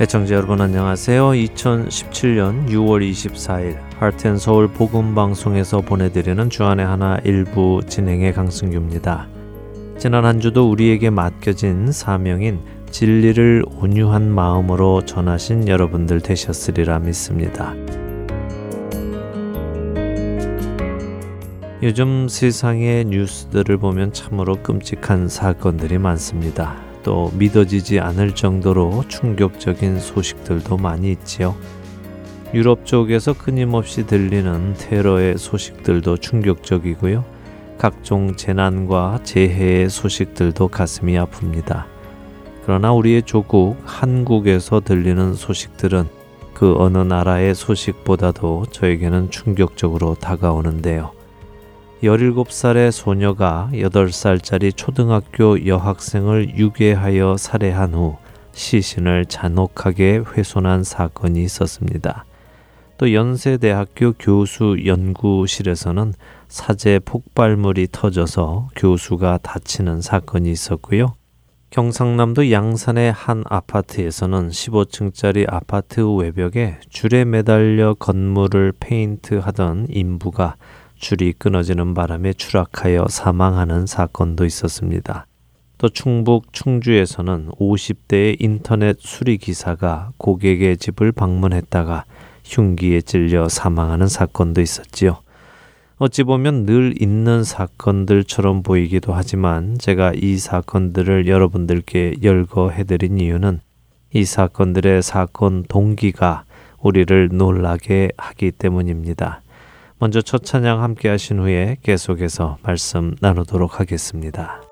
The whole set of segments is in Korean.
애청자 여러분 안녕하세요. 2017년 6월 24일 하트앤 서울 복음 방송에서 보내드리는 주안의 하나 일부 진행의 강승규입니다. 지난 한 주도 우리에게 맡겨진 사명인 진리를 온유한 마음으로 전하신 여러분들 되셨으리라 믿습니다. 요즘 세상의 뉴스들을 보면 참으로 끔찍한 사건들이 많습니다. 또 믿어지지 않을 정도로 충격적인 소식들도 많이 있지요. 유럽 쪽에서 끊임없이 들리는 테러의 소식들도 충격적이고요. 각종 재난과 재해의 소식들도 가슴이 아픕니다. 그러나 우리의 조국 한국에서 들리는 소식들은 그 어느 나라의 소식보다도 저에게는 충격적으로 다가오는데요. 17살의 소녀가 8살짜리 초등학교 여학생을 유괴하여 살해한 후 시신을 잔혹하게 훼손한 사건이 있었습니다. 또 연세대학교 교수 연구실에서는 사제 폭발물이 터져서 교수가 다치는 사건이 있었고요. 경상남도 양산의 한 아파트에서는 15층짜리 아파트 외벽에 줄에 매달려 건물을 페인트하던 인부가 줄이 끊어지는 바람에 추락하여 사망하는 사건도 있었습니다. 또 충북 충주에서는 50대의 인터넷 수리 기사가 고객의 집을 방문했다가 흉기에 찔려 사망하는 사건도 있었지요. 어찌 보면 늘 있는 사건들처럼 보이기도 하지만 제가 이 사건들을 여러분들께 열거해드린 이유는 이 사건들의 사건 동기가 우리를 놀라게 하기 때문입니다. 먼저 첫 찬양 함께 하신 후에 계속해서 말씀 나누도록 하겠습니다.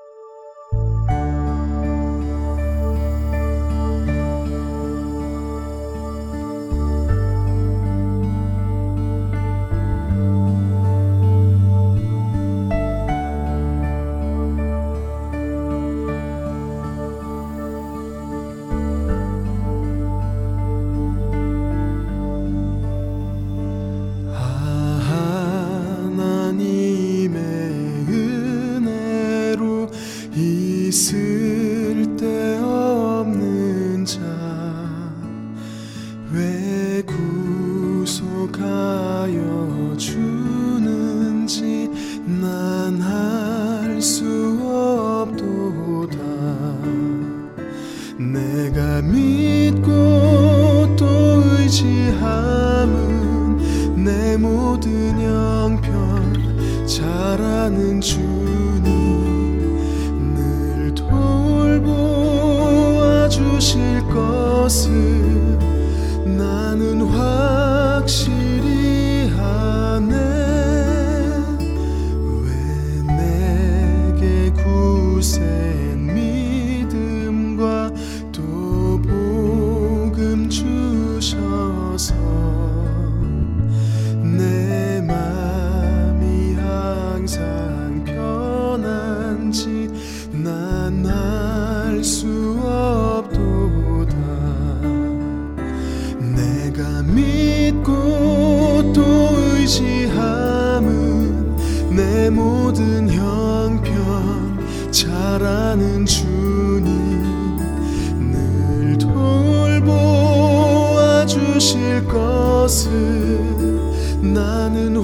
아는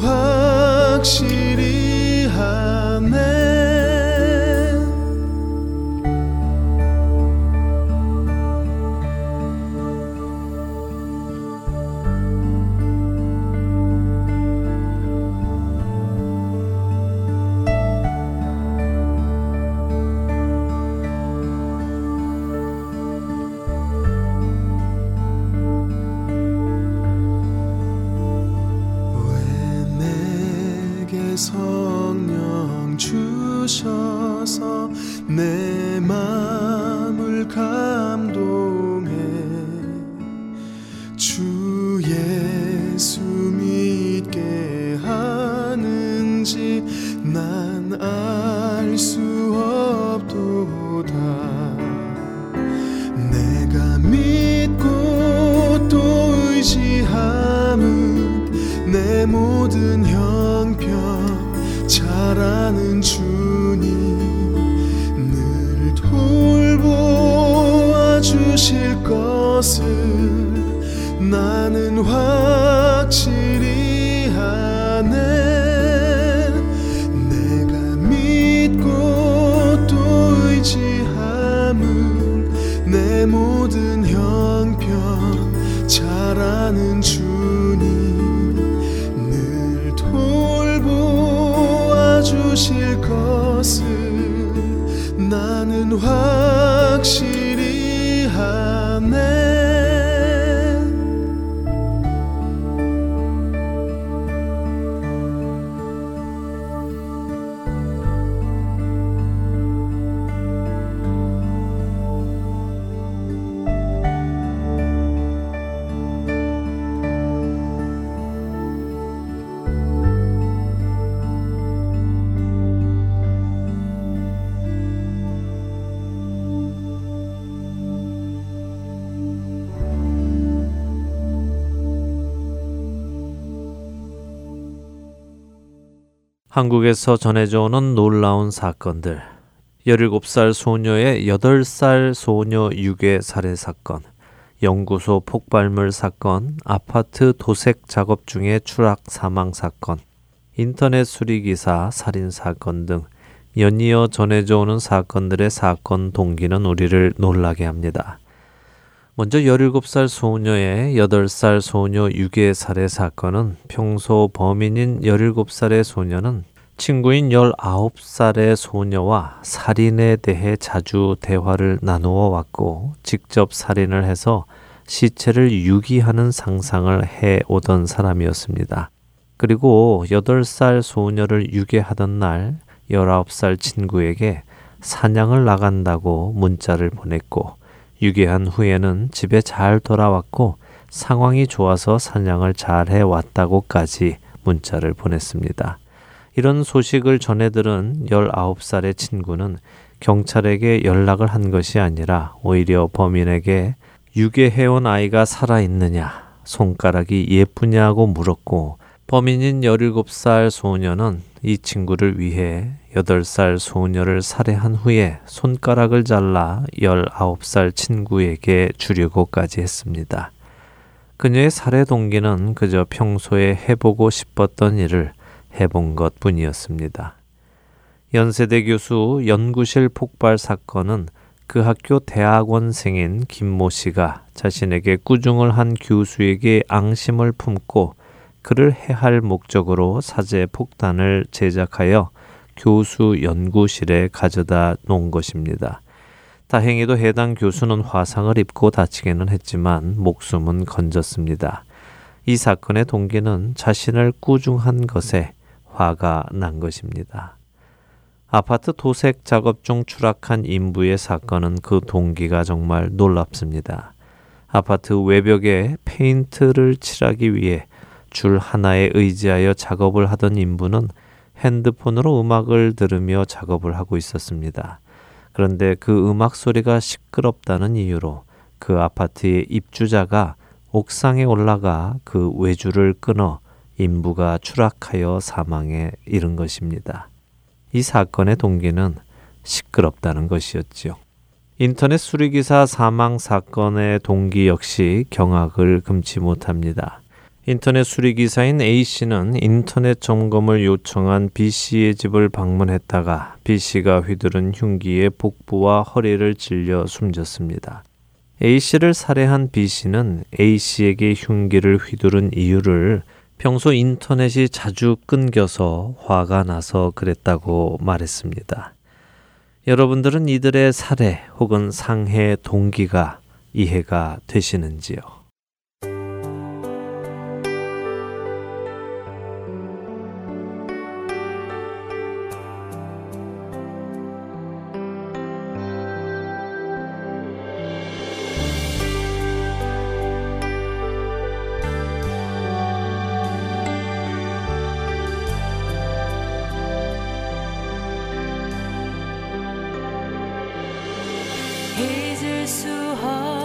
주님 늘 한국에서 전해져 오는 놀라운 사건들. 17살 소녀의 8살 소녀 유괴 살해 사건, 연구소 폭발물 사건, 아파트 도색 작업 중에 추락 사망 사건, 인터넷 수리기사 살인 사건 등 연이어 전해져 오는 사건들의 사건 동기는 우리를 놀라게 합니다. 먼저 17살 소녀의 8살 소녀 유괴 살해 사건은 평소 범인인 17살의 소녀는 친구인 19살의 소녀와 살인에 대해 자주 대화를 나누어 왔고 직접 살인을 해서 시체를 유기하는 상상을 해 오던 사람이었습니다. 그리고 8살 소녀를 유괴하던 날 19살 친구에게 사냥을 나간다고 문자를 보냈고 유기한 후에는 집에 잘 돌아왔고 상황이 좋아서 사냥을 잘 해왔다고까지 문자를 보냈습니다. 이런 소식을 전해 들은 19살의 친구는 경찰에게 연락을 한 것이 아니라 오히려 범인에게 유괴해온 아이가 살아있느냐, 손가락이 예쁘냐고 물었고 범인인 17살 소녀는 이 친구를 위해 8살 소녀를 살해한 후에 손가락을 잘라 19살 친구에게 주려고까지 했습니다. 그녀의 살해 동기는 그저 평소에 해보고 싶었던 일을 해본 것 뿐이었습니다. 연세대 교수 연구실 폭발 사건은 그 학교 대학원생인 김모 씨가 자신에게 꾸중을 한 교수에게 앙심을 품고 그를 해할 목적으로 사제 폭탄을 제작하여 교수 연구실에 가져다 놓은 것입니다. 다행히도 해당 교수는 화상을 입고 다치기는 했지만 목숨은 건졌습니다. 이 사건의 동기는 자신을 꾸중한 것에 화가 난 것입니다. 아파트 도색 작업 중 추락한 인부의 사건은 그 동기가 정말 놀랍습니다. 아파트 외벽에 페인트를 칠하기 위해 줄 하나에 의지하여 작업을 하던 인부는 핸드폰으로 음악을 들으며 작업을 하고 있었습니다. 그런데 그 음악 소리가 시끄럽다는 이유로 그 아파트의 입주자가 옥상에 올라가 그 외주를 끊어 인부가 추락하여 사망에 이른 것입니다. 이 사건의 동기는 시끄럽다는 것이었지요. 인터넷 수리기사 사망 사건의 동기 역시 경악을 금치 못합니다. 인터넷 수리기사인 A씨는 인터넷 점검을 요청한 B씨의 집을 방문했다가 B씨가 휘두른 흉기에 복부와 허리를 찔려 숨졌습니다. A씨를 살해한 B씨는 A씨에게 흉기를 휘두른 이유를 평소 인터넷이 자주 끊겨서 화가 나서 그랬다고 말했습니다. 여러분들은 이들의 살해 혹은 상해 동기가 이해가 되시는지요? 잊을 수 없는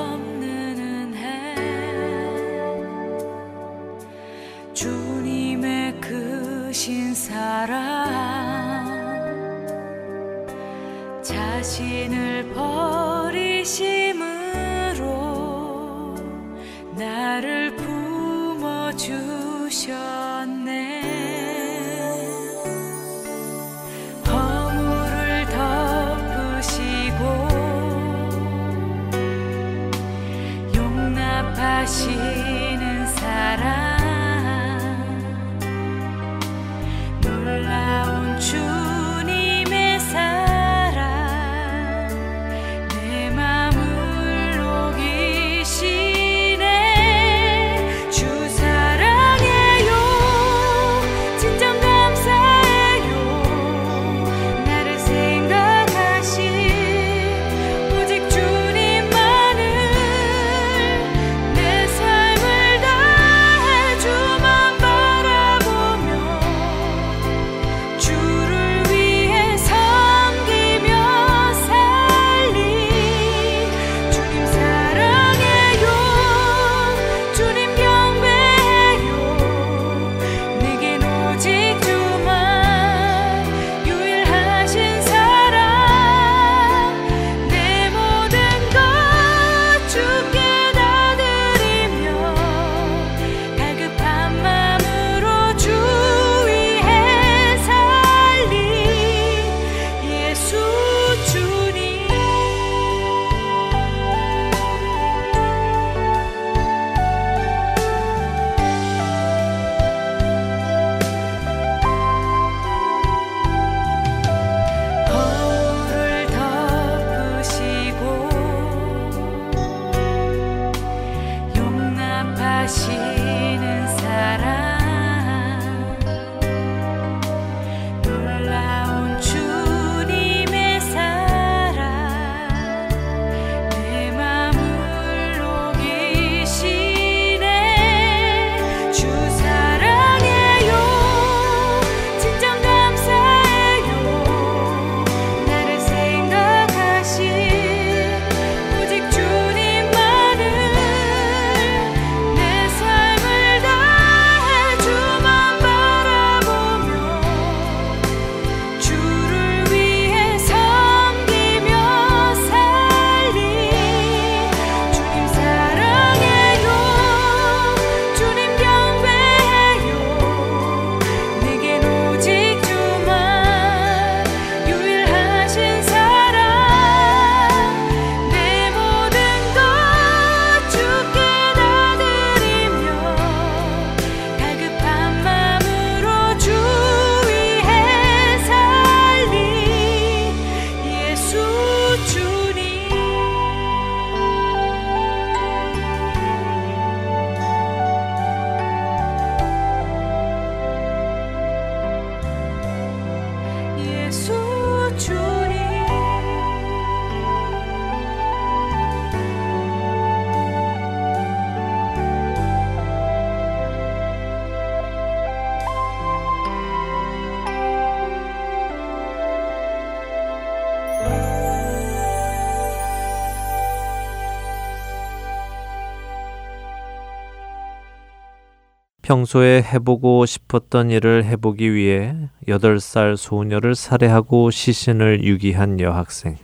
평소에 해보고 싶었던 일을 해보기 위해 8살 소녀를 살해하고 시신을 유기한 여학생.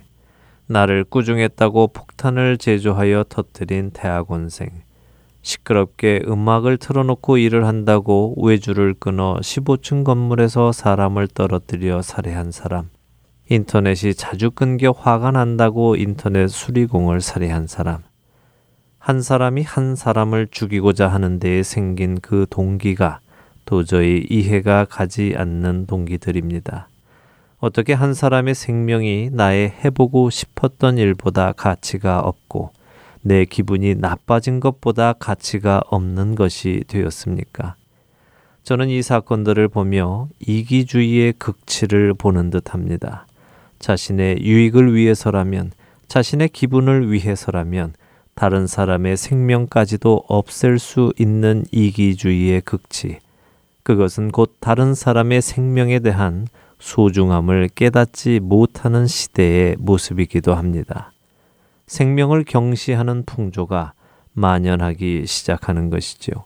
나를 꾸중했다고 폭탄을 제조하여 터뜨린 대학원생. 시끄럽게 음악을 틀어놓고 일을 한다고 외주를 끊어 15층 건물에서 사람을 떨어뜨려 살해한 사람. 인터넷이 자주 끊겨 화가 난다고 인터넷 수리공을 살해한 사람. 한 사람이 한 사람을 죽이고자 하는 데에 생긴 그 동기가 도저히 이해가 가지 않는 동기들입니다. 어떻게 한 사람의 생명이 나의 해보고 싶었던 일보다 가치가 없고 내 기분이 나빠진 것보다 가치가 없는 것이 되었습니까? 저는 이 사건들을 보며 이기주의의 극치를 보는 듯 합니다. 자신의 유익을 위해서라면, 자신의 기분을 위해서라면, 다른 사람의 생명까지도 없앨 수 있는 이기주의의 극치. 그것은 곧 다른 사람의 생명에 대한 소중함을 깨닫지 못하는 시대의 모습이기도 합니다. 생명을 경시하는 풍조가 만연하기 시작하는 것이지요.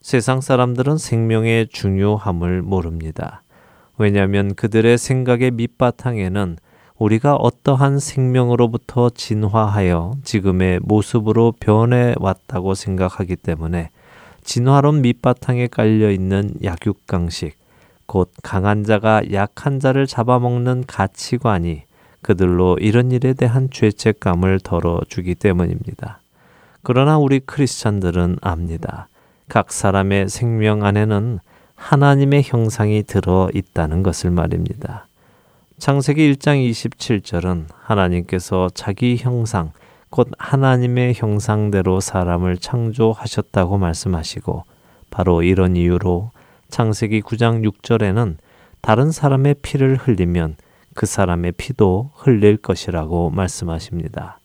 세상 사람들은 생명의 중요함을 모릅니다. 왜냐하면 그들의 생각의 밑바탕에는 우리가 어떠한 생명으로부터 진화하여 지금의 모습으로 변해 왔다고 생각하기 때문에 진화론 밑바탕에 깔려 있는 약육강식, 곧 강한 자가 약한 자를 잡아먹는 가치관이 그들로 이런 일에 대한 죄책감을 덜어주기 때문입니다. 그러나 우리 크리스찬들은 압니다. 각 사람의 생명 안에는 하나님의 형상이 들어 있다는 것을 말입니다. 창세기 1장 27절은 하나님께서 자기 형상, 곧 하나님의 형상대로 사람을 창조하셨다고 말씀하시고 바로 이런 이유로 창세기 9장 6절에는 다른 사람의 피를 흘리면 그 사람의 피도 흘릴 것이라고 말씀하십니다.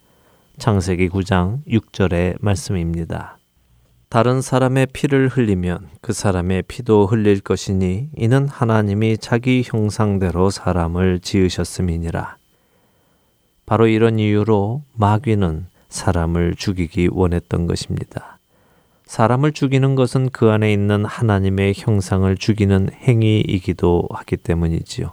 창세기 9장 6절의 말씀입니다. 다른 사람의 피를 흘리면 그 사람의 피도 흘릴 것이니 이는 하나님이 자기 형상대로 사람을 지으셨음이니라. 바로 이런 이유로 마귀는 사람을 죽이기 원했던 것입니다. 사람을 죽이는 것은 그 안에 있는 하나님의 형상을 죽이는 행위이기도 하기 때문이지요.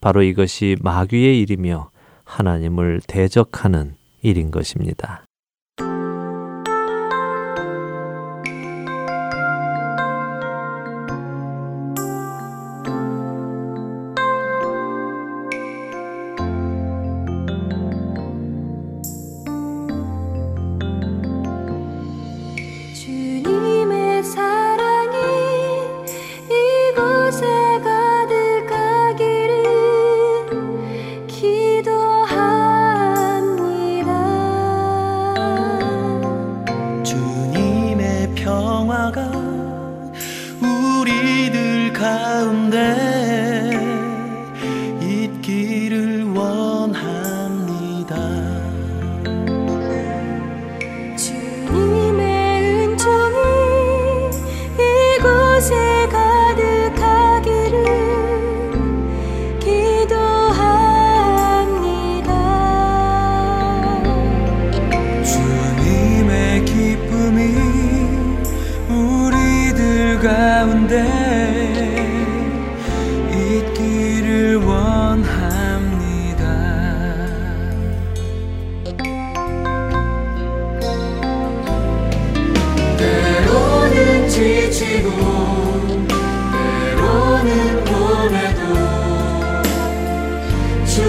바로 이것이 마귀의 일이며 하나님을 대적하는 일인 것입니다.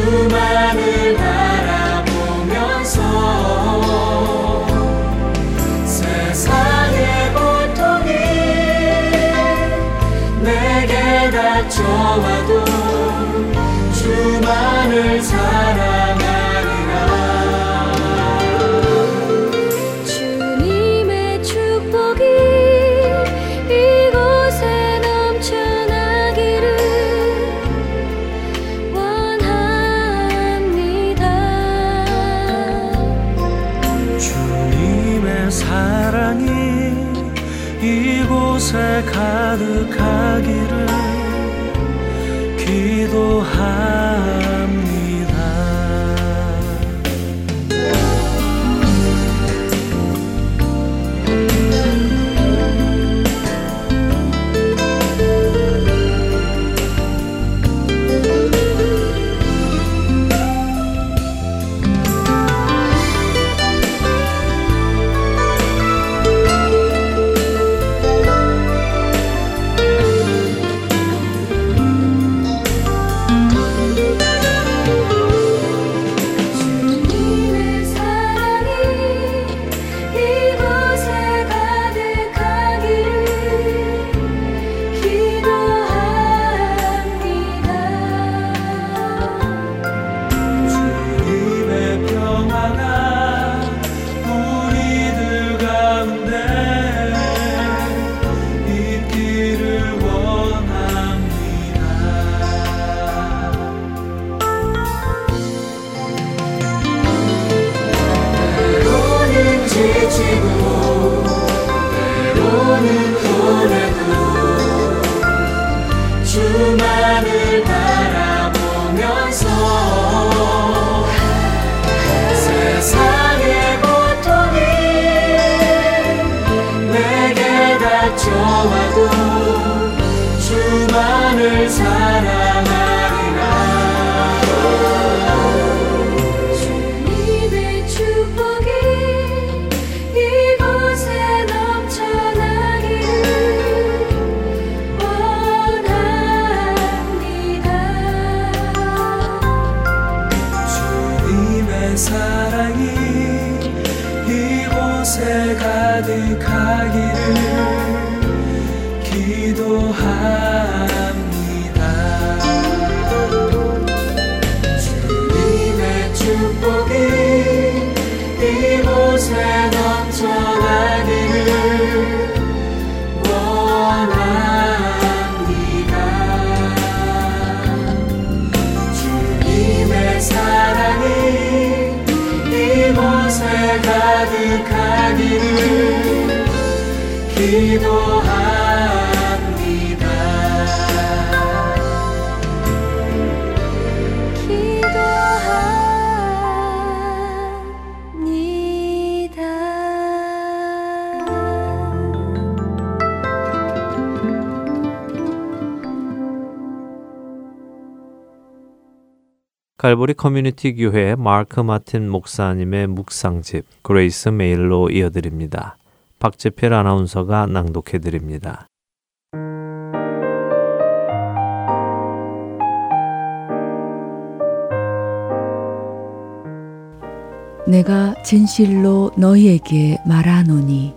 주만을 바라보면서 세상의 고통이 내게 닥쳐와도 all I do. 갈보리 커뮤니티 교회 마크 마틴 목사님의 묵상집 그레이스 메일로 이어드립니다. 박재필 아나운서가 낭독해 드립니다. 내가 진실로 너희에게 말하노니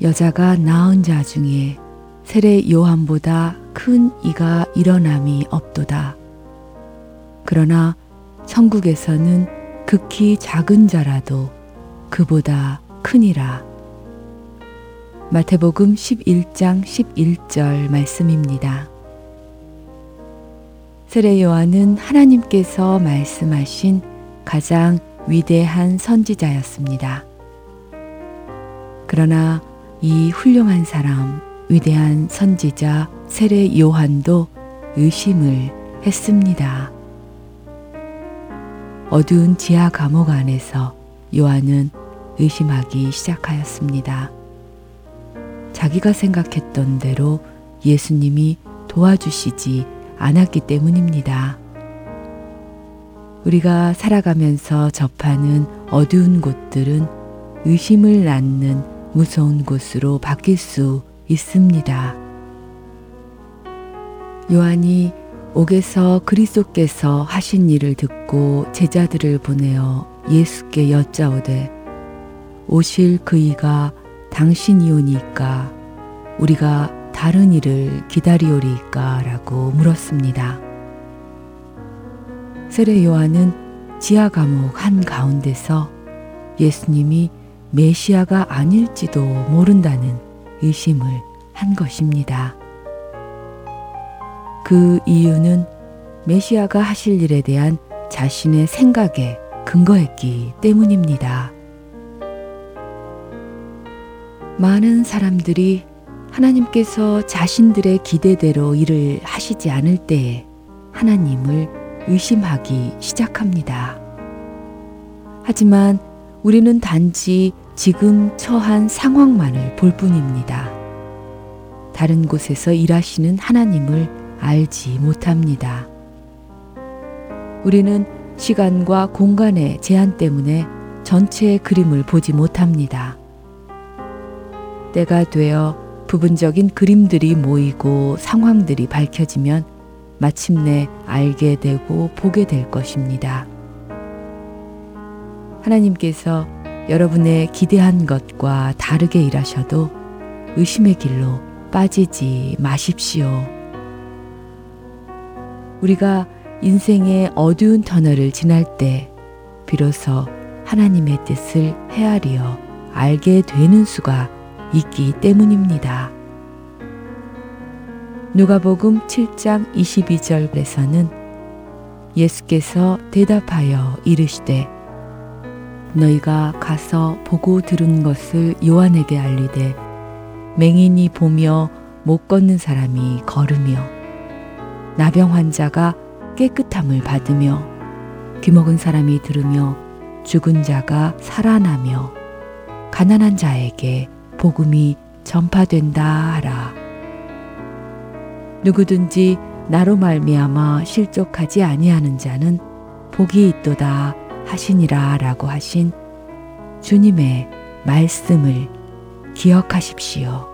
여자가 낳은 자 중에 세례 요한보다 큰 이가 일어남이 없도다. 그러나 천국에서는 극히 작은 자라도 그보다 크니라. 마태복음 11장 11절 말씀입니다. 세례 요한은 하나님께서 말씀하신 가장 위대한 선지자였습니다. 그러나 이 훌륭한 사람, 위대한 선지자 세례 요한도 의심을 했습니다. 어두운 지하 감옥 안에서 요한은 의심하기 시작하였습니다. 자기가 생각했던 대로 예수님이 도와주시지 않았기 때문입니다. 우리가 살아가면서 접하는 어두운 곳들은 의심을 낳는 무서운 곳으로 바뀔 수 있습니다. 요한이 옥에서 그리스도께서 하신 일을 듣고 제자들을 보내어 예수께 여짜오되 오실 그이가 당신이오니까 우리가 다른 일을 기다리오리까 라고 물었습니다. 세례 요한은 지하 감옥 한 가운데서 예수님이 메시아가 아닐지도 모른다는 의심을 한 것입니다. 그 이유는 메시아가 하실 일에 대한 자신의 생각에 근거했기 때문입니다. 많은 사람들이 하나님께서 자신들의 기대대로 일을 하시지 않을 때에 하나님을 의심하기 시작합니다. 하지만 우리는 단지 지금 처한 상황만을 볼 뿐입니다. 다른 곳에서 일하시는 하나님을 알지 못합니다. 우리는 시간과 공간의 제한 때문에 전체의 그림을 보지 못합니다. 때가 되어 부분적인 그림들이 모이고 상황들이 밝혀지면 마침내 알게 되고 보게 될 것입니다. 하나님께서 여러분의 기대한 것과 다르게 일하셔도 의심의 길로 빠지지 마십시오. 우리가 인생의 어두운 터널을 지날 때 비로소 하나님의 뜻을 헤아리어 알게 되는 수가 있기 때문입니다. 누가복음 7장 22절에서는 예수께서 대답하여 이르시되 너희가 가서 보고 들은 것을 요한에게 알리되 맹인이 보며 못 걷는 사람이 걸으며 나병 환자가 깨끗함을 받으며 귀먹은 사람이 들으며 죽은 자가 살아나며 가난한 자에게 복음이 전파된다 하라. 누구든지 나로 말미암아 실족하지 아니하는 자는 복이 있도다 하시니라라고 하신 주님의 말씀을 기억하십시오.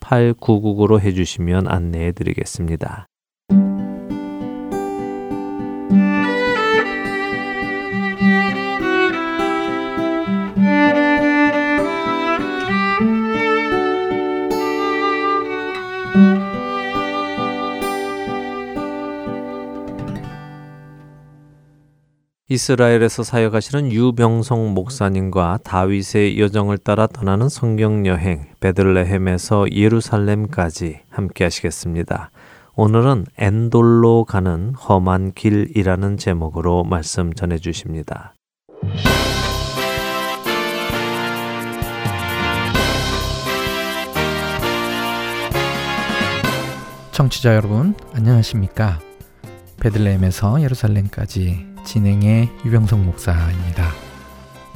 8999로 해주시면 안내해 드리겠습니다. 이스라엘에서 사역하시는 유병성 목사님과 다윗의 여정을 따라 떠나는 성경 여행 베들레헴에서 예루살렘까지 함께 하시겠습니다. 오늘은 엔돌로 가는 험한 길이라는 제목으로 말씀 전해 주십니다. 청취자 여러분, 안녕하십니까? 베들레헴에서 예루살렘까지 진행의 유병성 목사입니다.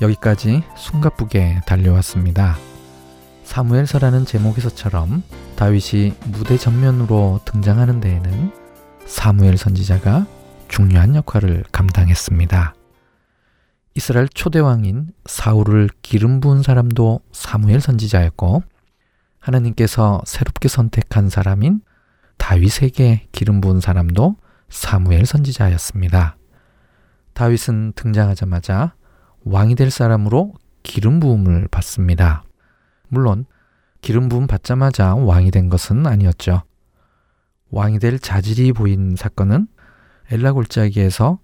여기까지 숨가쁘게 달려왔습니다. 사무엘서라는 제목에서처럼 다윗이 무대 전면으로 등장하는 데에는 사무엘 선지자가 중요한 역할을 감당했습니다. 이스라엘 초대왕인 사울을 기름 부은 사람도 사무엘 선지자였고 하나님께서 새롭게 선택한 사람인 다윗에게 기름 부은 사람도 사무엘 선지자였습니다. 다윗은 등장하자마자 왕이 될 사람으로 기름 부음을 받습니다. 물론 기름 부음 받자마자 왕이 된 것은 아니었죠. 왕이 될 자질이 보인 사건은 엘라 골짜기에서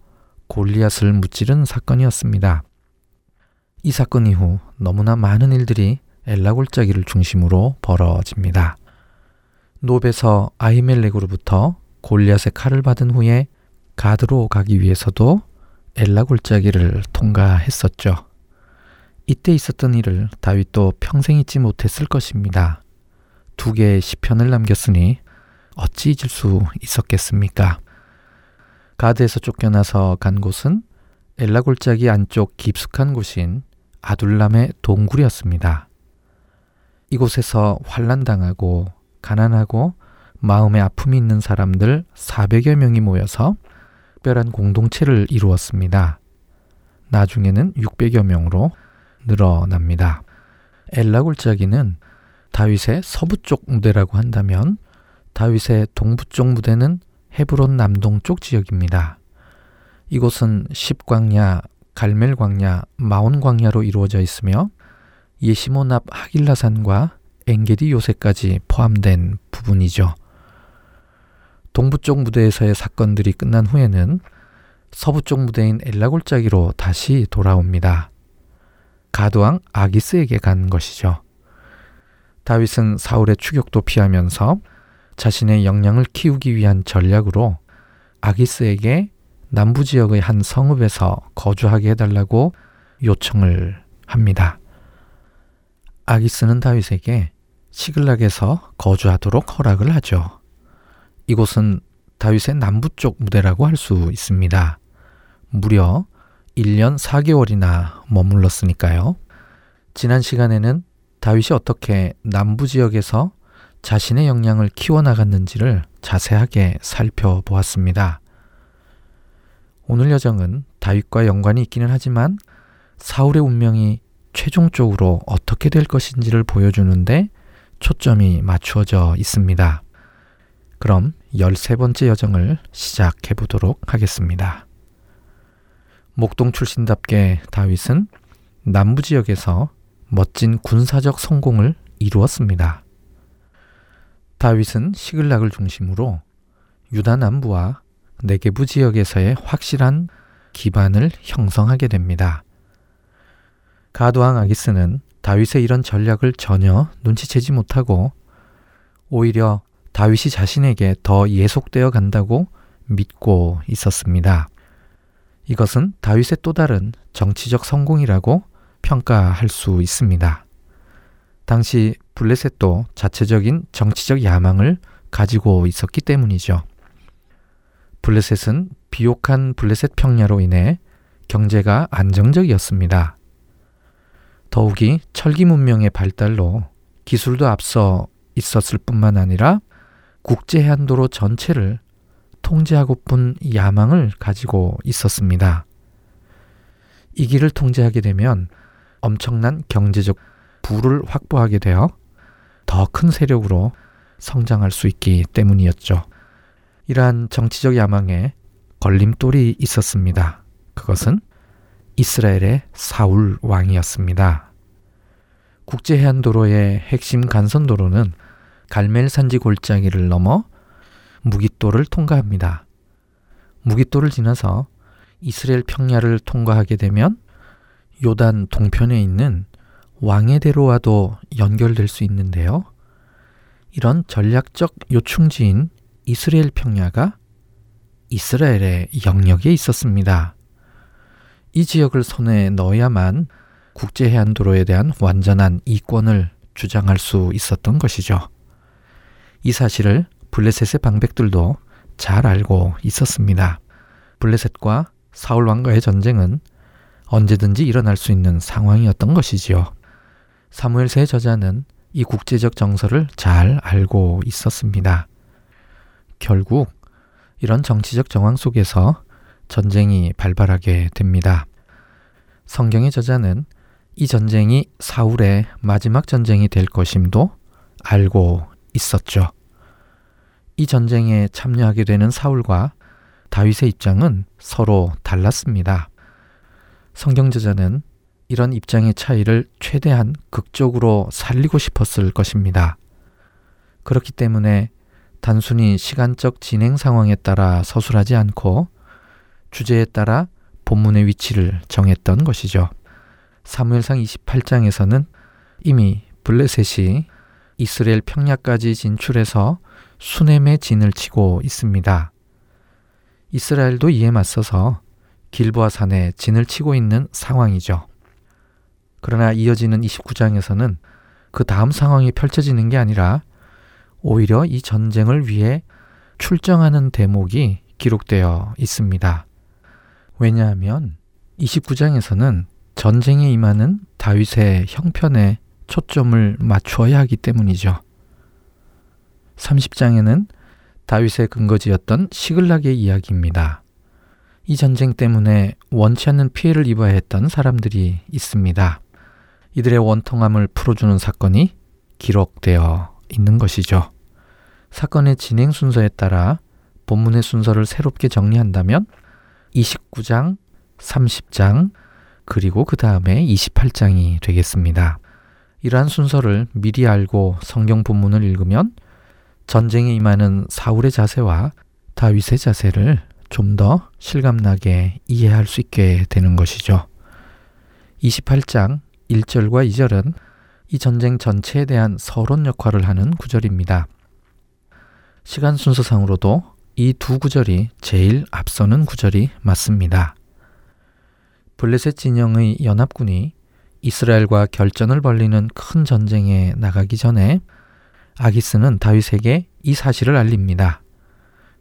골리앗을 무찌른 사건이었습니다. 이 사건 이후 너무나 많은 일들이 엘라 골짜기를 중심으로 벌어집니다. 노베서 아히멜렉으로부터 골리앗의 칼을 받은 후에 가드로 가기 위해서도 엘라 골짜기를 통과했었죠. 이때 있었던 일을 다윗도 평생 잊지 못했을 것입니다. 두 개의 시편을 남겼으니 어찌 잊을 수 있었겠습니까? 가드에서 쫓겨나서 간 곳은 엘라 골짜기 안쪽 깊숙한 곳인 아둘람의 동굴이었습니다. 이곳에서 환란당하고 가난하고 마음에 아픔이 있는 사람들 400여 명이 모여서 특별한 공동체를 이루었습니다. 나중에는 600여 명으로 늘어납니다. 엘라 골짜기는 다윗의 서부 쪽 무대라고 한다면 다윗의 동부 쪽 무대는 헤브론 남동쪽 지역입니다. 이곳은 십광야, 갈멜광야, 마온광야로 이루어져 있으며 예시몬 앞 하길라산과 엥게디 요새까지 포함된 부분이죠. 동부 쪽 무대에서의 사건들이 끝난 후에는 서부 쪽 무대인 엘라골짜기로 다시 돌아옵니다. 가드왕 아기스에게 간 것이죠. 다윗은 사울의 추격도 피하면서 자신의 역량을 키우기 위한 전략으로 아기스에게 남부 지역의 한 성읍에서 거주하게 해달라고 요청을 합니다. 아기스는 다윗에게 시글락에서 거주하도록 허락을 하죠. 이곳은 다윗의 남부 쪽 무대라고 할 수 있습니다. 무려 1년 4개월이나 머물렀으니까요. 지난 시간에는 다윗이 어떻게 남부 지역에서 자신의 역량을 키워나갔는지를 자세하게 살펴보았습니다. 오늘 여정은 다윗과 연관이 있기는 하지만 사울의 운명이 최종적으로 어떻게 될 것인지를 보여주는데 초점이 맞추어져 있습니다. 그럼 13번째 여정을 시작해 보도록 하겠습니다. 목동 출신답게 다윗은 남부 지역에서 멋진 군사적 성공을 이루었습니다. 다윗은 시글락을 중심으로 유다 남부와 네게부 지역에서의 확실한 기반을 형성하게 됩니다. 가도왕 아기스는 다윗의 이런 전략을 전혀 눈치채지 못하고 오히려 다윗이 자신에게 더 예속되어 간다고 믿고 있었습니다. 이것은 다윗의 또 다른 정치적 성공이라고 평가할 수 있습니다. 당시 블레셋도 자체적인 정치적 야망을 가지고 있었기 때문이죠. 블레셋은 비옥한 블레셋 평야로 인해 경제가 안정적이었습니다. 더욱이 철기 문명의 발달로 기술도 앞서 있었을 뿐만 아니라 국제 해안도로 전체를 통제하고픈 야망을 가지고 있었습니다. 이 길을 통제하게 되면 엄청난 경제적 부를 확보하게 되어 더 큰 세력으로 성장할 수 있기 때문이었죠. 이러한 정치적 야망에 걸림돌이 있었습니다. 그것은 이스라엘의 사울 왕이었습니다. 국제 해안도로의 핵심 간선도로는 갈멜 산지 골짜기를 넘어 무기또를 통과합니다. 무기또를 지나서 이스라엘 평야를 통과하게 되면 요단 동편에 있는 왕의 대로와도 연결될 수 있는데요. 이런 전략적 요충지인 이스라엘 평야가 이스라엘의 영역에 있었습니다. 이 지역을 손에 넣어야만 국제해안도로에 대한 완전한 이권을 주장할 수 있었던 것이죠. 이 사실을 블레셋의 방백들도 잘 알고 있었습니다. 블레셋과 사울 왕과의 전쟁은 언제든지 일어날 수 있는 상황이었던 것이지요. 사무엘서의 저자는 이 국제적 정서를 잘 알고 있었습니다. 결국 이런 정치적 정황 속에서 전쟁이 발발하게 됩니다. 성경의 저자는 이 전쟁이 사울의 마지막 전쟁이 될 것임도 알고 있었죠. 이 전쟁에 참여하게 되는 사울과 다윗의 입장은 서로 달랐습니다. 성경 저자는 이런 입장의 차이를 최대한 극적으로 살리고 싶었을 것입니다. 그렇기 때문에 단순히 시간적 진행 상황에 따라 서술하지 않고 주제에 따라 본문의 위치를 정했던 것이죠. 사무엘상 28장에서는 이미 블레셋이 이스라엘 평야까지 진출해서 수넴의 진을 치고 있습니다. 이스라엘도 이에 맞서서 길보아 산에 진을 치고 있는 상황이죠. 그러나 이어지는 29장에서는 그 다음 상황이 펼쳐지는 게 아니라 오히려 이 전쟁을 위해 출정하는 대목이 기록되어 있습니다. 왜냐하면 29장에서는 전쟁에 임하는 다윗의 형편에 초점을 맞추어야 하기 때문이죠. 30장에는 다윗의 근거지였던 시글락의 이야기입니다. 이 전쟁 때문에 원치 않는 피해를 입어야 했던 사람들이 있습니다. 이들의 원통함을 풀어주는 사건이 기록되어 있는 것이죠. 사건의 진행 순서에 따라 본문의 순서를 새롭게 정리한다면 29장, 30장, 그리고 그 다음에 28장이 되겠습니다. 이러한 순서를 미리 알고 성경 본문을 읽으면 전쟁에 임하는 사울의 자세와 다윗의 자세를 좀 더 실감나게 이해할 수 있게 되는 것이죠. 28장 1절과 2절은 이 전쟁 전체에 대한 서론 역할을 하는 구절입니다. 시간 순서상으로도 이 두 구절이 제일 앞서는 구절이 맞습니다. 블레셋 진영의 연합군이 이스라엘과 결전을 벌리는 큰 전쟁에 나가기 전에 아기스는 다윗에게 이 사실을 알립니다.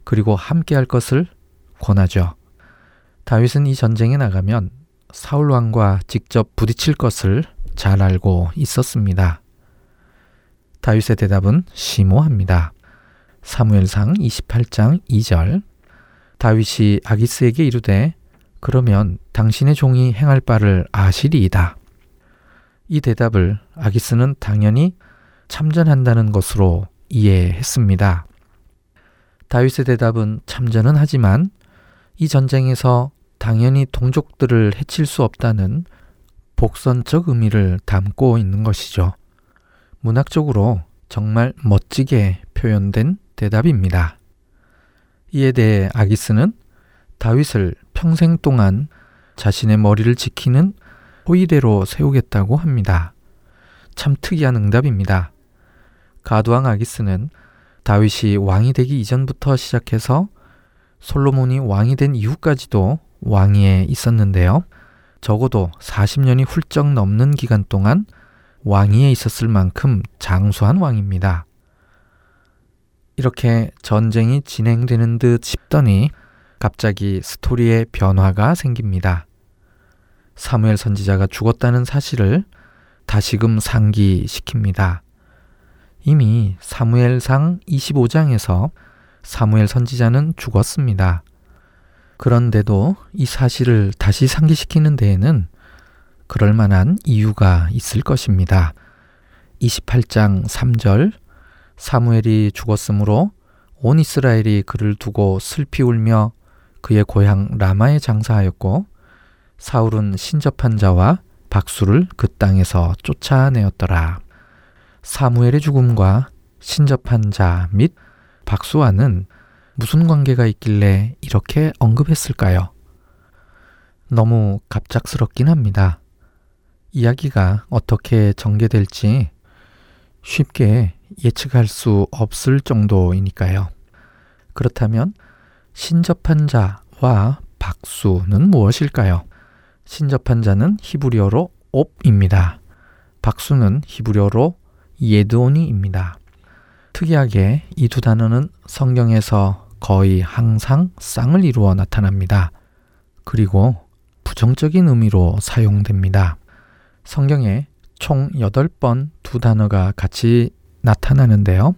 그리고 함께할 것을 권하죠. 다윗은 이 전쟁에 나가면 사울 왕과 직접 부딪힐 것을 잘 알고 있었습니다. 다윗의 대답은 심오합니다. 사무엘상 28장 2절 다윗이 아기스에게 이르되 그러면 당신의 종이 행할 바를 아시리이다. 이 대답을 아기스는 당연히 참전한다는 것으로 이해했습니다. 다윗의 대답은 참전은 하지만 이 전쟁에서 당연히 동족들을 해칠 수 없다는 복선적 의미를 담고 있는 것이죠. 문학적으로 정말 멋지게 표현된 대답입니다. 이에 대해 아기스는 다윗을 평생 동안 자신의 머리를 지키는 호위대로 세우겠다고 합니다. 참 특이한 응답입니다. 가두왕 아기스는 다윗이 왕이 되기 이전부터 시작해서 솔로몬이 왕이 된 이후까지도 왕위에 있었는데요. 적어도 40년이 훌쩍 넘는 기간 동안 왕위에 있었을 만큼 장수한 왕입니다. 이렇게 전쟁이 진행되는 듯 싶더니 갑자기 스토리의 변화가 생깁니다. 사무엘 선지자가 죽었다는 사실을 다시금 상기시킵니다. 이미 사무엘상 25장에서 사무엘 선지자는 죽었습니다. 그런데도 이 사실을 다시 상기시키는 데에는 그럴 만한 이유가 있을 것입니다. 28장 3절 사무엘이 죽었으므로 온 이스라엘이 그를 두고 슬피 울며 그의 고향 라마에 장사하였고 사울은 신접한 자와 박수를 그 땅에서 쫓아내었더라. 사무엘의 죽음과 신접한 자 및 박수와는 무슨 관계가 있길래 이렇게 언급했을까요? 너무 갑작스럽긴 합니다. 이야기가 어떻게 전개될지 쉽게 예측할 수 없을 정도이니까요. 그렇다면 신접한 자와 박수는 무엇일까요? 신접한 자는 히브리어로 옵입니다. 박수는 히브리어로 예드오니입니다. 특이하게 이 두 단어는 성경에서 거의 항상 쌍을 이루어 나타납니다. 그리고 부정적인 의미로 사용됩니다. 성경에 총 8번 두 단어가 같이 나타나는데요.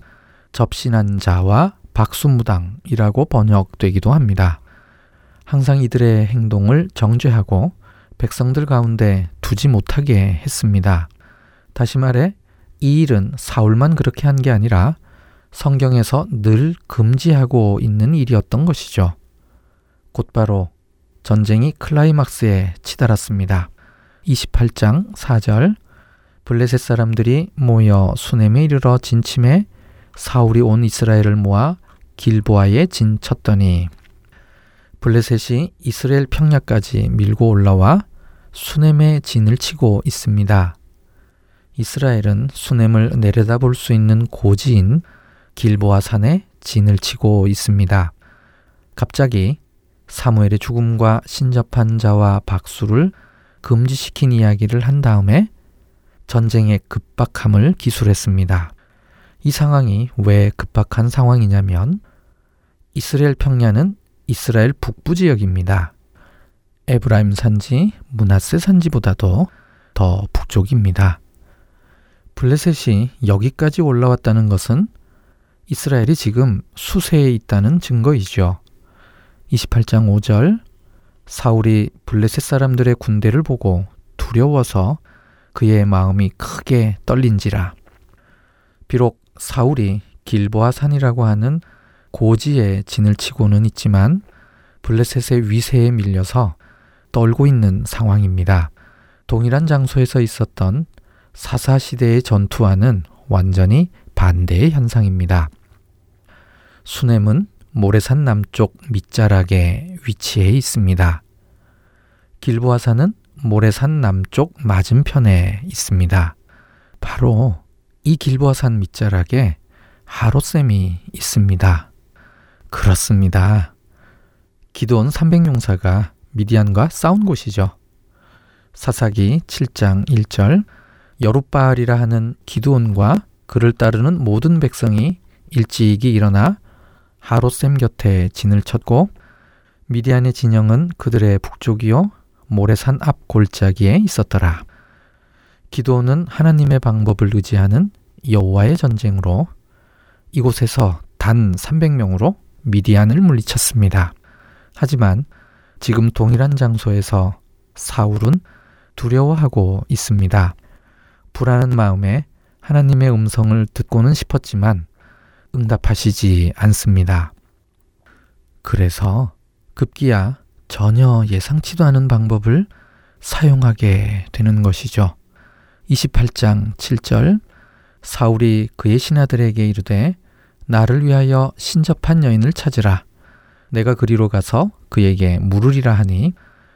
접신한 자와 박수무당이라고 번역되기도 합니다. 항상 이들의 행동을 정죄하고 백성들 가운데 두지 못하게 했습니다. 다시 말해, 이 일은 사울만 그렇게 한 게 아니라 성경에서 늘 금지하고 있는 일이었던 것이죠. 곧바로 전쟁이 클라이막스에 치달았습니다. 28장 4절 블레셋 사람들이 모여 수넴에 이르러 진침해 사울이 온 이스라엘을 모아 길보아에 진쳤더니 블레셋이 이스라엘 평야까지 밀고 올라와 수넴에 진을 치고 있습니다. 이스라엘은 수넴을 내려다볼 수 있는 고지인 길보아 산에 진을 치고 있습니다. 갑자기 사무엘의 죽음과 신접한 자와 박수를 금지시킨 이야기를 한 다음에 전쟁의 급박함을 기술했습니다. 이 상황이 왜 급박한 상황이냐면 이스라엘 평야는 이스라엘 북부 지역입니다. 에브라임 산지, 문하세 산지보다도 더 북쪽입니다. 블레셋이 여기까지 올라왔다는 것은 이스라엘이 지금 수세에 있다는 증거이죠. 28장 5절 사울이 블레셋 사람들의 군대를 보고 두려워서 그의 마음이 크게 떨린지라. 비록 사울이 길보아 산이라고 하는 고지에 진을 치고는 있지만 블레셋의 위세에 밀려서 떨고 있는 상황입니다. 동일한 장소에서 있었던 사사시대의 전투와는 완전히 반대의 현상입니다. 수넴은 모래산 남쪽 밑자락에 위치해 있습니다. 길보아산은 모래산 남쪽 맞은편에 있습니다. 바로 이 길보아산 밑자락에 하롯샘이 있습니다. 그렇습니다. 기도원 300용사가 미디안과 싸운 곳이죠. 사사기 7장 1절 여룻바알이라 하는 기도원과 그를 따르는 모든 백성이 일찍이 일어나 하롯샘 곁에 진을 쳤고 미디안의 진영은 그들의 북쪽이요 모래산 앞 골짜기에 있었더라. 기도는 하나님의 방법을 의지하는 여호와의 전쟁으로 이곳에서 단 300명으로 미디안을 물리쳤습니다. 하지만 지금 동일한 장소에서 사울은 두려워하고 있습니다. 불안한 마음에 하나님의 음성을 듣고는 싶었지만 응답하시지 않습니다. 그래서 급기야 전혀 예상치도 않은 방법을 사용하게 되는 것이죠. 28장 7절 사울이 그의 신하들에게 이르되 나를 위하여 신접한 여인을 찾으라. 내가 그리로 가서 그에게 물으리라 하니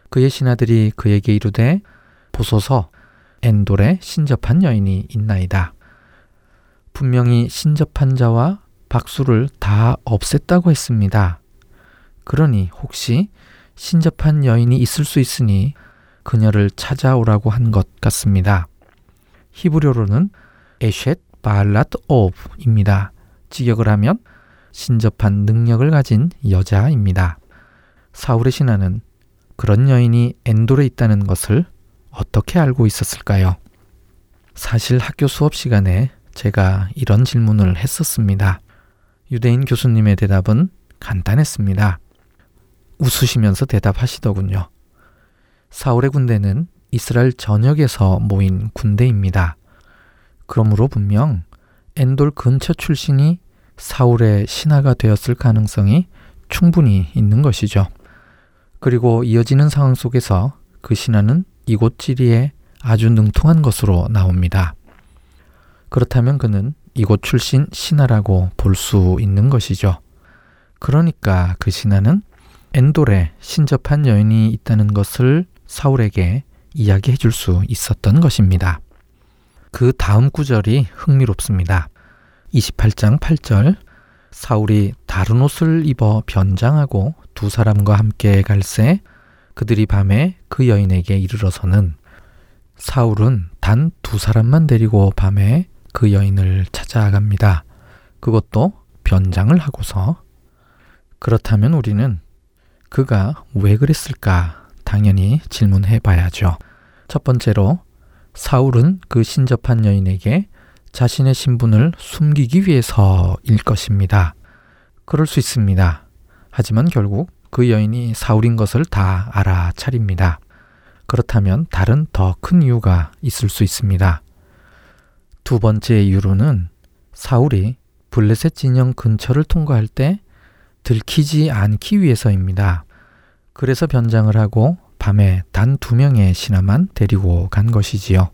그의 신하들이 그에게 이르되 보소서 엔돌에 신접한 여인이 있나이다. 분명히 신접한 자와 박수를 다 없앴다고 했습니다. 그러니 혹시 신접한 여인이 있을 수 있으니 그녀를 찾아오라고 한 것 같습니다. 히브리어로는 에셋 바알랏 오브입니다. 직역을 하면 신접한 능력을 가진 여자입니다. 사울의 신하는 그런 여인이 엔돌에 있다는 것을 어떻게 알고 있었을까요? 사실 학교 수업 시간에 제가 이런 질문을 했었습니다. 유대인 교수님의 대답은 간단했습니다. 웃으시면서 대답하시더군요. 사울의 군대는 이스라엘 전역에서 모인 군대입니다. 그러므로 분명 엔돌 근처 출신이 사울의 신하가 되었을 가능성이 충분히 있는 것이죠. 그리고 이어지는 상황 속에서 그 신하는 이곳 지리에 아주 능통한 것으로 나옵니다. 그렇다면 그는 이곳 출신 신하라고 볼 수 있는 것이죠. 그러니까 그 신하는 엔돌에 신접한 여인이 있다는 것을 사울에게 이야기해 줄 수 있었던 것입니다. 그 다음 구절이 흥미롭습니다. 28장 8절 사울이 다른 옷을 입어 변장하고 두 사람과 함께 갈새 그들이 밤에 그 여인에게 이르러서는 사울은 단 두 사람만 데리고 밤에 그 여인을 찾아갑니다. 그것도 변장을 하고서 그렇다면 우리는 그가 왜 그랬을까 당연히 질문해 봐야죠. 첫 번째로 사울은 그 신접한 여인에게 자신의 신분을 숨기기 위해서일 것입니다. 그럴 수 있습니다. 하지만 결국 그 여인이 사울인 것을 다 알아차립니다. 그렇다면 다른 더 큰 이유가 있을 수 있습니다. 두 번째 이유로는 사울이 블레셋 진영 근처를 통과할 때 들키지 않기 위해서입니다. 그래서 변장을 하고 밤에 단 두 명의 신하만 데리고 간 것이지요.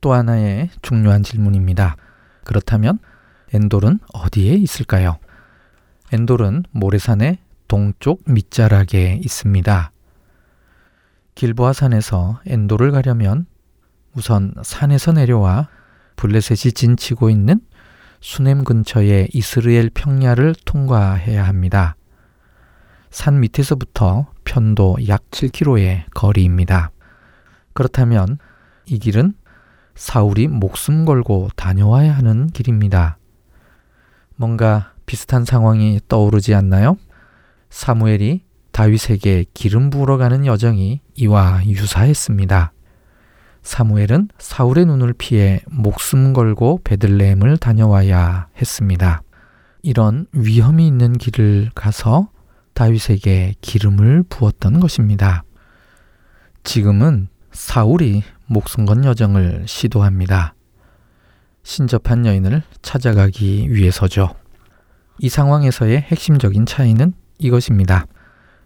또 하나의 중요한 질문입니다. 그렇다면 엔돌은 어디에 있을까요? 엔돌은 모래산의 동쪽 밑자락에 있습니다. 길보아 산에서 엔돌을 가려면 우선 산에서 내려와 블레셋이 진치고 있는 수넴 근처의 이스라엘 평야를 통과해야 합니다. 산 밑에서부터 편도 약 7km의 거리입니다. 그렇다면 이 길은 사울이 목숨 걸고 다녀와야 하는 길입니다. 뭔가 비슷한 상황이 떠오르지 않나요? 사무엘이 다윗에게 기름 부으러 가는 여정이 이와 유사했습니다. 사무엘은 사울의 눈을 피해 목숨 걸고 베들레헴을 다녀와야 했습니다. 이런 위험이 있는 길을 가서 다윗에게 기름을 부었던 것입니다. 지금은 사울이 목숨 건 여정을 시도합니다. 신접한 여인을 찾아가기 위해서죠. 이 상황에서의 핵심적인 차이는 이것입니다.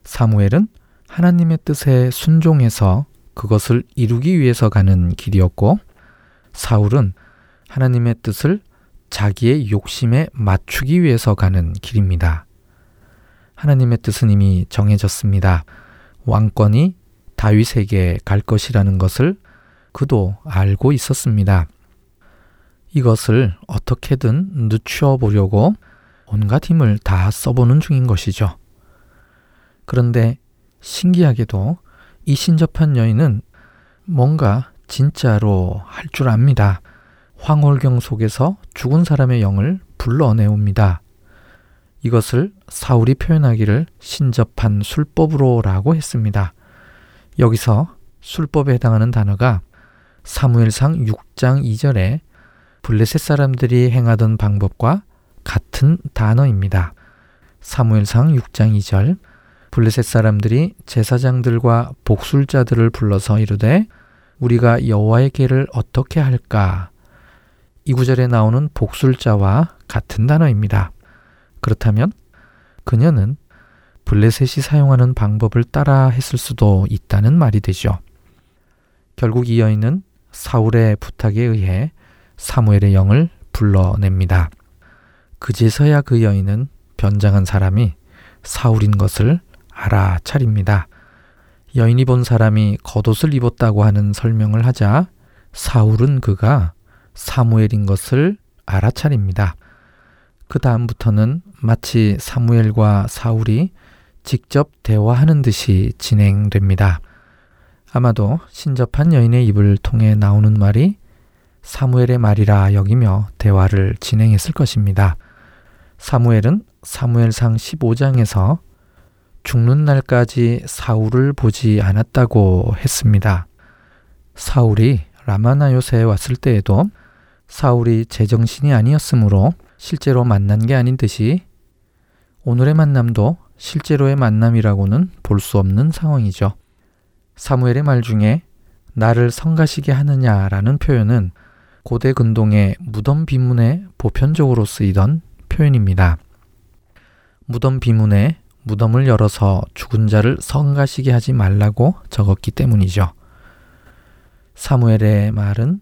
사무엘은 하나님의 뜻에 순종해서 그것을 이루기 위해서 가는 길이었고 사울은 하나님의 뜻을 자기의 욕심에 맞추기 위해서 가는 길입니다. 하나님의 뜻은 이미 정해졌습니다. 왕권이 다윗에게 갈 것이라는 것을 그도 알고 있었습니다. 이것을 어떻게든 늦추어 보려고 온갖 힘을 다 써보는 중인 것이죠. 그런데 신기하게도 이 신접한 여인은 뭔가 진짜로 할 줄 압니다. 황홀경 속에서 죽은 사람의 영을 불러내옵니다. 이것을 사울이 표현하기를 신접한 술법으로 라고 했습니다. 여기서 술법에 해당하는 단어가 사무엘상 6장 2절에 블레셋 사람들이 행하던 방법과 같은 단어입니다. 사무엘상 6장 2절 블레셋 사람들이 제사장들과 복술자들을 불러서 이르되 우리가 여호와의 계를 어떻게 할까? 이 구절에 나오는 복술자와 같은 단어입니다. 그렇다면 그녀는 블레셋이 사용하는 방법을 따라 했을 수도 있다는 말이 되죠. 결국 이 여인은 사울의 부탁에 의해 사무엘의 영을 불러냅니다. 그제서야 그 여인은 변장한 사람이 사울인 것을 알아차립니다. 여인이 본 사람이 겉옷을 입었다고 하는 설명을 하자 사울은 그가 사무엘인 것을 알아차립니다. 그 다음부터는 마치 사무엘과 사울이 직접 대화하는 듯이 진행됩니다. 아마도 신접한 여인의 입을 통해 나오는 말이 사무엘의 말이라 여기며 대화를 진행했을 것입니다. 사무엘은 사무엘상 15장에서 죽는 날까지 사울을 보지 않았다고 했습니다. 사울이 라마나요세에 왔을 때에도 사울이 제정신이 아니었으므로 실제로 만난 게 아닌 듯이 오늘의 만남도 실제로의 만남이라고는 볼 수 없는 상황이죠. 사무엘의 말 중에 나를 성가시게 하느냐라는 표현은 고대 근동의 무덤 비문에 보편적으로 쓰이던 표현입니다. 무덤 비문에 무덤을 열어서 죽은 자를 성가시게 하지 말라고 적었기 때문이죠. 사무엘의 말은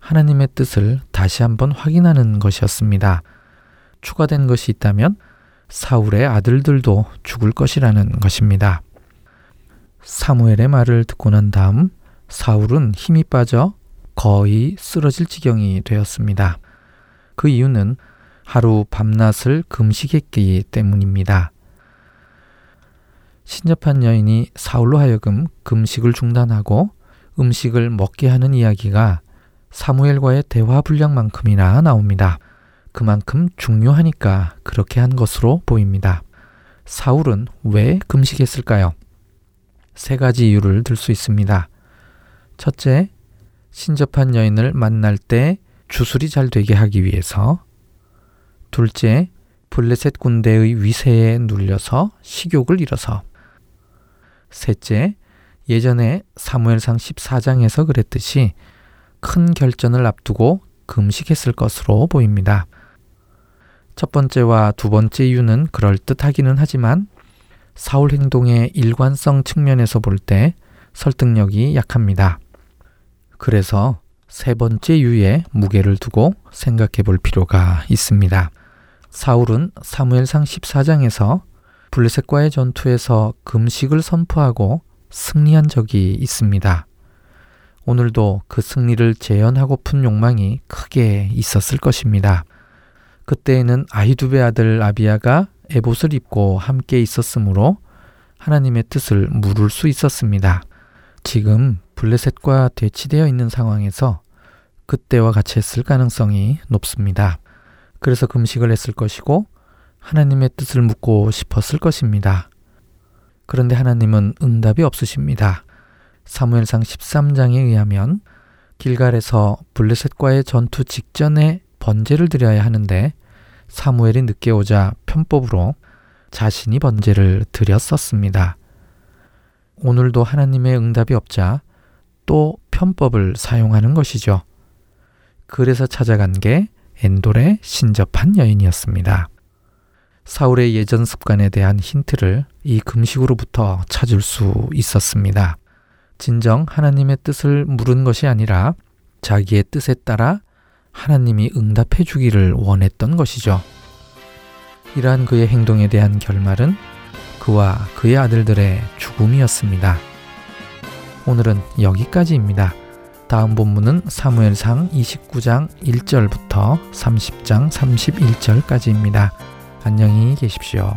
하나님의 뜻을 다시 한번 확인하는 것이었습니다. 추가된 것이 있다면 사울의 아들들도 죽을 것이라는 것입니다. 사무엘의 말을 듣고 난 다음 사울은 힘이 빠져 거의 쓰러질 지경이 되었습니다. 그 이유는 하루 밤낮을 금식했기 때문입니다. 신접한 여인이 사울로 하여금 금식을 중단하고 음식을 먹게 하는 이야기가 사무엘과의 대화 분량만큼이나 나옵니다. 그만큼 중요하니까 그렇게 한 것으로 보입니다. 사울은 왜 금식했을까요? 세 가지 이유를 들 수 있습니다. 첫째, 신접한 여인을 만날 때 주술이 잘 되게 하기 위해서. 둘째, 블레셋 군대의 위세에 눌려서 식욕을 잃어서. 셋째, 예전에 사무엘상 14장에서 그랬듯이 큰 결전을 앞두고 금식했을 것으로 보입니다. 첫 번째와 두 번째 이유는 그럴듯하기는 하지만 사울 행동의 일관성 측면에서 볼 때 설득력이 약합니다. 그래서 세 번째 이유에 무게를 두고 생각해 볼 필요가 있습니다. 사울은 사무엘상 14장에서 블레셋과의 전투에서 금식을 선포하고 승리한 적이 있습니다. 오늘도 그 승리를 재현하고픈 욕망이 크게 있었을 것입니다. 그때에는 아히두베 아들 아비야가 에봇을 입고 함께 있었으므로 하나님의 뜻을 물을 수 있었습니다. 지금 블레셋과 대치되어 있는 상황에서 그때와 같이 했을 가능성이 높습니다. 그래서 금식을 했을 것이고 하나님의 뜻을 묻고 싶었을 것입니다. 그런데 하나님은 응답이 없으십니다. 사무엘상 13장에 의하면 길갈에서 블레셋과의 전투 직전에 번제를 드려야 하는데 사무엘이 늦게 오자 편법으로 자신이 번제를 드렸었습니다. 오늘도 하나님의 응답이 없자 또 편법을 사용하는 것이죠. 그래서 찾아간 게 엔돌의 신접한 여인이었습니다. 사울의 예전 습관에 대한 힌트를 이 금식으로부터 찾을 수 있었습니다. 진정 하나님의 뜻을 물은 것이 아니라 자기의 뜻에 따라 하나님이 응답해 주기를 원했던 것이죠. 이러한 그의 행동에 대한 결말은 그와 그의 아들들의 죽음이었습니다. 오늘은 여기까지입니다. 다음 본문은 사무엘상 29장 1절부터 30장 31절까지입니다. 안녕히 계십시오.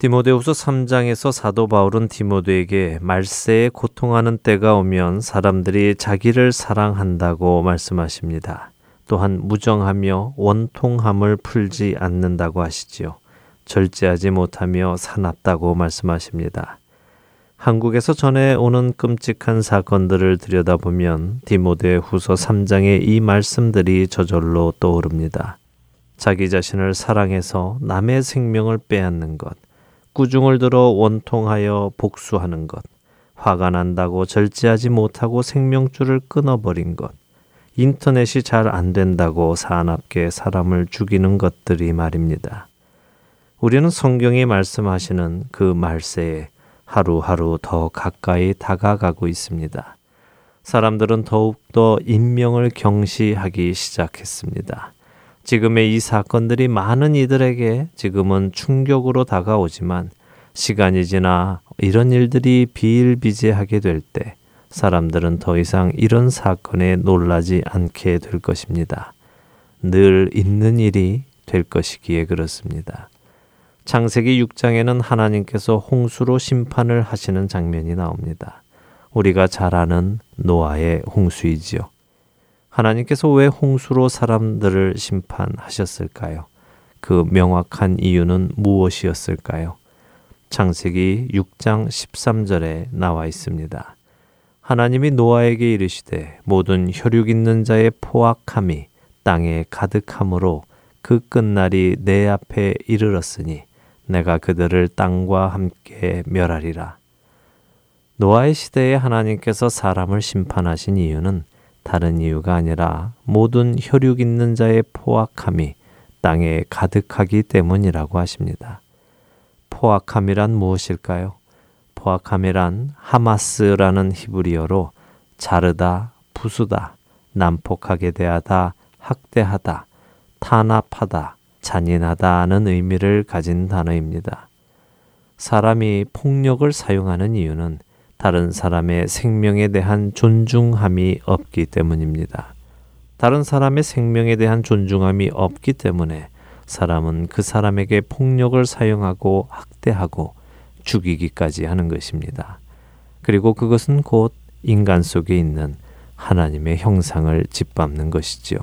디모데후서 3장에서 사도 바울은 디모데에게 말세에 고통하는 때가 오면 사람들이 자기를 사랑한다고 말씀하십니다. 또한 무정하며 원통함을 풀지 않는다고 하시지요. 절제하지 못하며 사납다고 말씀하십니다. 한국에서 전해 오는 끔찍한 사건들을 들여다보면 디모데 후서 3장의 이 말씀들이 저절로 떠오릅니다. 자기 자신을 사랑해서 남의 생명을 빼앗는 것, 꾸중을 들어 원통하여 복수하는 것, 화가 난다고 절제하지 못하고 생명줄을 끊어버린 것, 인터넷이 잘 안 된다고 사납게 사람을 죽이는 것들이 말입니다. 우리는 성경이 말씀하시는 그 말세에 하루하루 더 가까이 다가가고 있습니다. 사람들은 더욱더 인명을 경시하기 시작했습니다. 지금의 이 사건들이 많은 이들에게 지금은 충격으로 다가오지만 시간이 지나 이런 일들이 비일비재하게 될 때 사람들은 더 이상 이런 사건에 놀라지 않게 될 것입니다. 늘 있는 일이 될 것이기에 그렇습니다. 창세기 6장에는 하나님께서 홍수로 심판을 하시는 장면이 나옵니다. 우리가 잘 아는 노아의 홍수이지요. 하나님께서 왜 홍수로 사람들을 심판하셨을까요? 그 명확한 이유는 무엇이었을까요? 창세기 6장 13절에 나와 있습니다. 하나님이 노아에게 이르시되 모든 혈육 있는 자의 포악함이 땅에 가득함으로 그 끝날이 내 앞에 이르렀으니 내가 그들을 땅과 함께 멸하리라. 노아의 시대에 하나님께서 사람을 심판하신 이유는 다른 이유가 아니라 모든 혈육 있는 자의 포악함이 땅에 가득하기 때문이라고 하십니다. 포악함이란 무엇일까요? 포악함이란 하마스라는 히브리어로 자르다, 부수다, 난폭하게 대하다, 학대하다, 탄압하다, 잔인하다는 의미를 가진 단어입니다. 사람이 폭력을 사용하는 이유는 다른 사람의 생명에 대한 존중함이 없기 때문입니다. 다른 사람의 생명에 대한 존중함이 없기 때문에 사람은 그 사람에게 폭력을 사용하고 학대하고 죽이기까지 하는 것입니다. 그리고 그것은 곧 인간 속에 있는 하나님의 형상을 짓밟는 것이지요.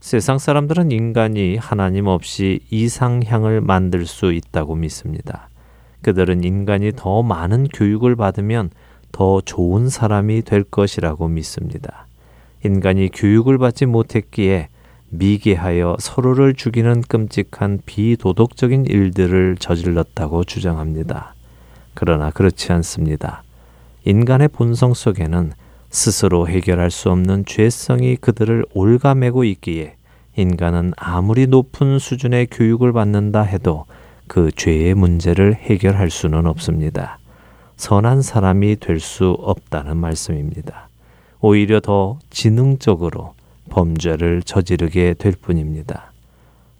세상 사람들은 인간이 하나님 없이 이상향을 만들 수 있다고 믿습니다. 그들은 인간이 더 많은 교육을 받으면 더 좋은 사람이 될 것이라고 믿습니다. 인간이 교육을 받지 못했기에 미개하여 서로를 죽이는 끔찍한 비도덕적인 일들을 저질렀다고 주장합니다. 그러나 그렇지 않습니다. 인간의 본성 속에는 스스로 해결할 수 없는 죄성이 그들을 올가매고 있기에 인간은 아무리 높은 수준의 교육을 받는다 해도 그 죄의 문제를 해결할 수는 없습니다. 선한 사람이 될 수 없다는 말씀입니다. 오히려 더 지능적으로 범죄를 저지르게 될 뿐입니다.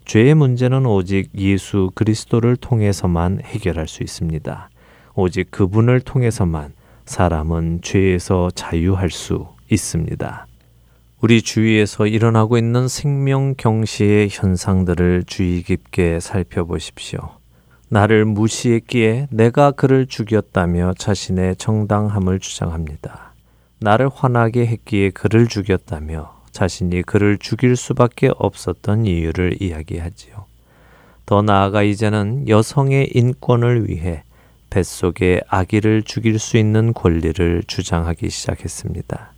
죄의 문제는 오직 예수 그리스도를 통해서만 해결할 수 있습니다. 오직 그분을 통해서만 사람은 죄에서 자유할 수 있습니다. 우리 주위에서 일어나고 있는 생명 경시의 현상들을 주의 깊게 살펴보십시오. 나를 무시했기에 내가 그를 죽였다며 자신의 정당함을 주장합니다. 나를 화나게 했기에 그를 죽였다며 자신이 그를 죽일 수밖에 없었던 이유를 이야기하지요. 더 나아가 이제는 여성의 인권을 위해 뱃속의 아기를 죽일 수 있는 권리를 주장하기 시작했습니다.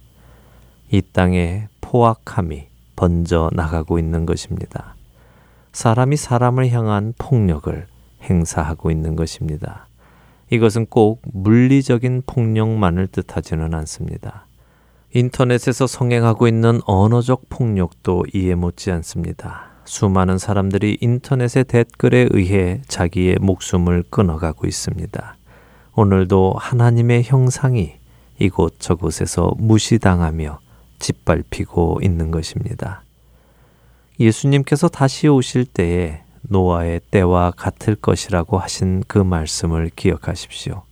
이 땅에 포악함이 번져 나가고 있는 것입니다. 사람이 사람을 향한 폭력을 행사하고 있는 것입니다. 이것은 꼭 물리적인 폭력만을 뜻하지는 않습니다. 인터넷에서 성행하고 있는 언어적 폭력도 이해 못지 않습니다. 수많은 사람들이 인터넷의 댓글에 의해 자기의 목숨을 끊어가고 있습니다. 오늘도 하나님의 형상이 이곳저곳에서 무시당하며 짓밟히고 있는 것입니다. 예수님께서 다시 오실 때에 노아의 때와 같을 것이라고 하신 그 말씀을 기억하십시오.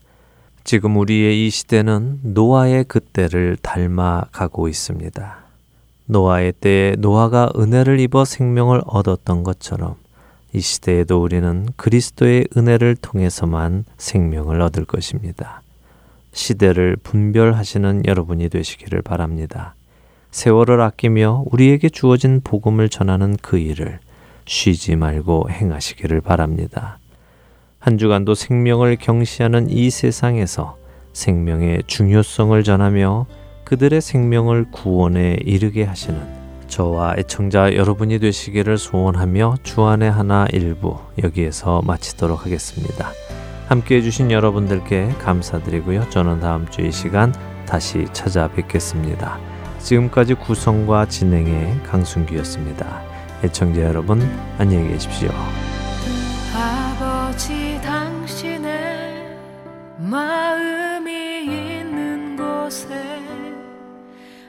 지금 우리의 이 시대는 노아의 그때를 닮아 가고 있습니다. 노아의 때에 노아가 은혜를 입어 생명을 얻었던 것처럼 이 시대에도 우리는 그리스도의 은혜를 통해서만 생명을 얻을 것입니다. 시대를 분별하시는 여러분이 되시기를 바랍니다. 세월을 아끼며 우리에게 주어진 복음을 전하는 그 일을 쉬지 말고 행하시기를 바랍니다. 한 주간도 생명을 경시하는 이 세상에서 생명의 중요성을 전하며 그들의 생명을 구원에 이르게 하시는 저와 애청자 여러분이 되시기를 소원하며 주안의 하나 일부 여기에서 마치도록 하겠습니다. 함께 해주신 여러분들께 감사드리고요. 저는 다음 주 이 시간 다시 찾아뵙겠습니다. 지금까지 구성과 진행의 강순기였습니다. 애청자 여러분 안녕히 계십시오. 아버지 당신의 마음이 있는 곳에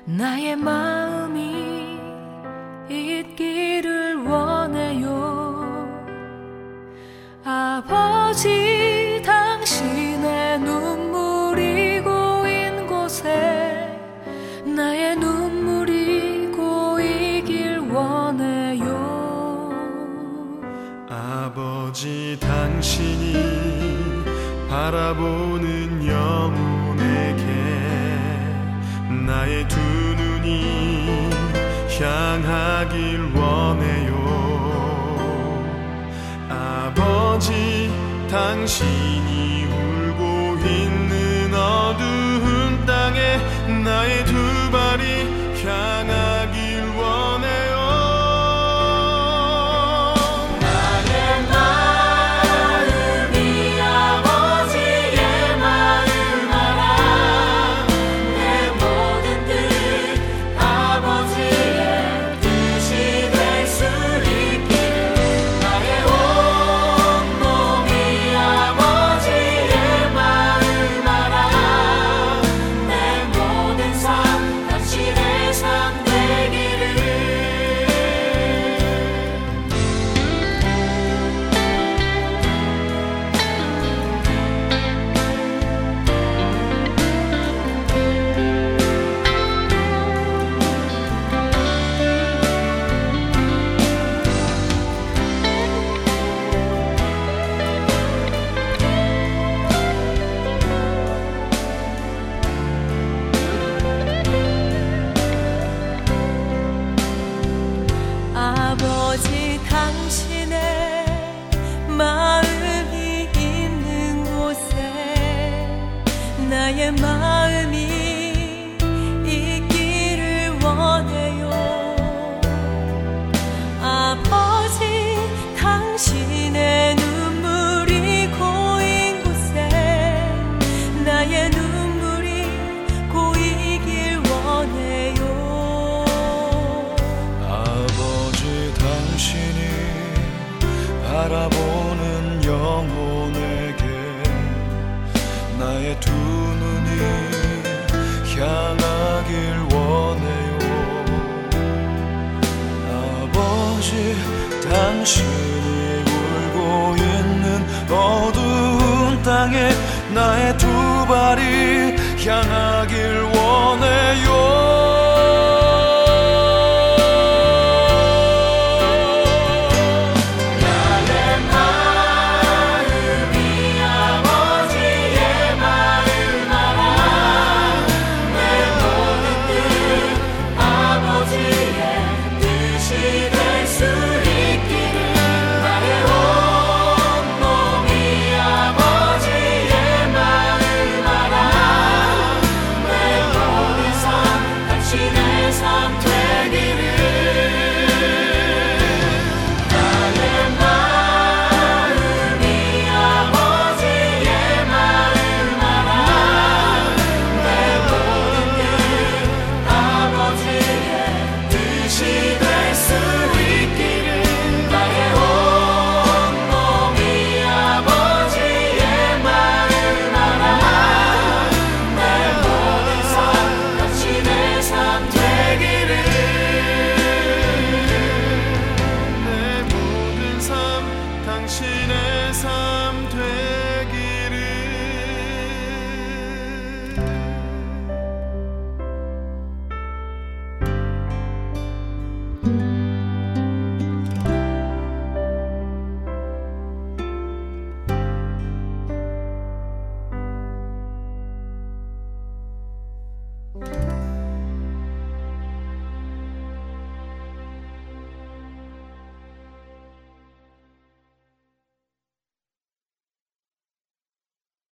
나의 마음이 있기를 원해요 아버지 당신의 눈 아버지 당신이 바라보는 영혼에게 나의 두 눈이 향하길 원해요. 아버지 당신이 나의 두 눈이 향하길 원해요. 아버지 당신이 울고 있는 어두운 땅에 나의 두 발이 향하길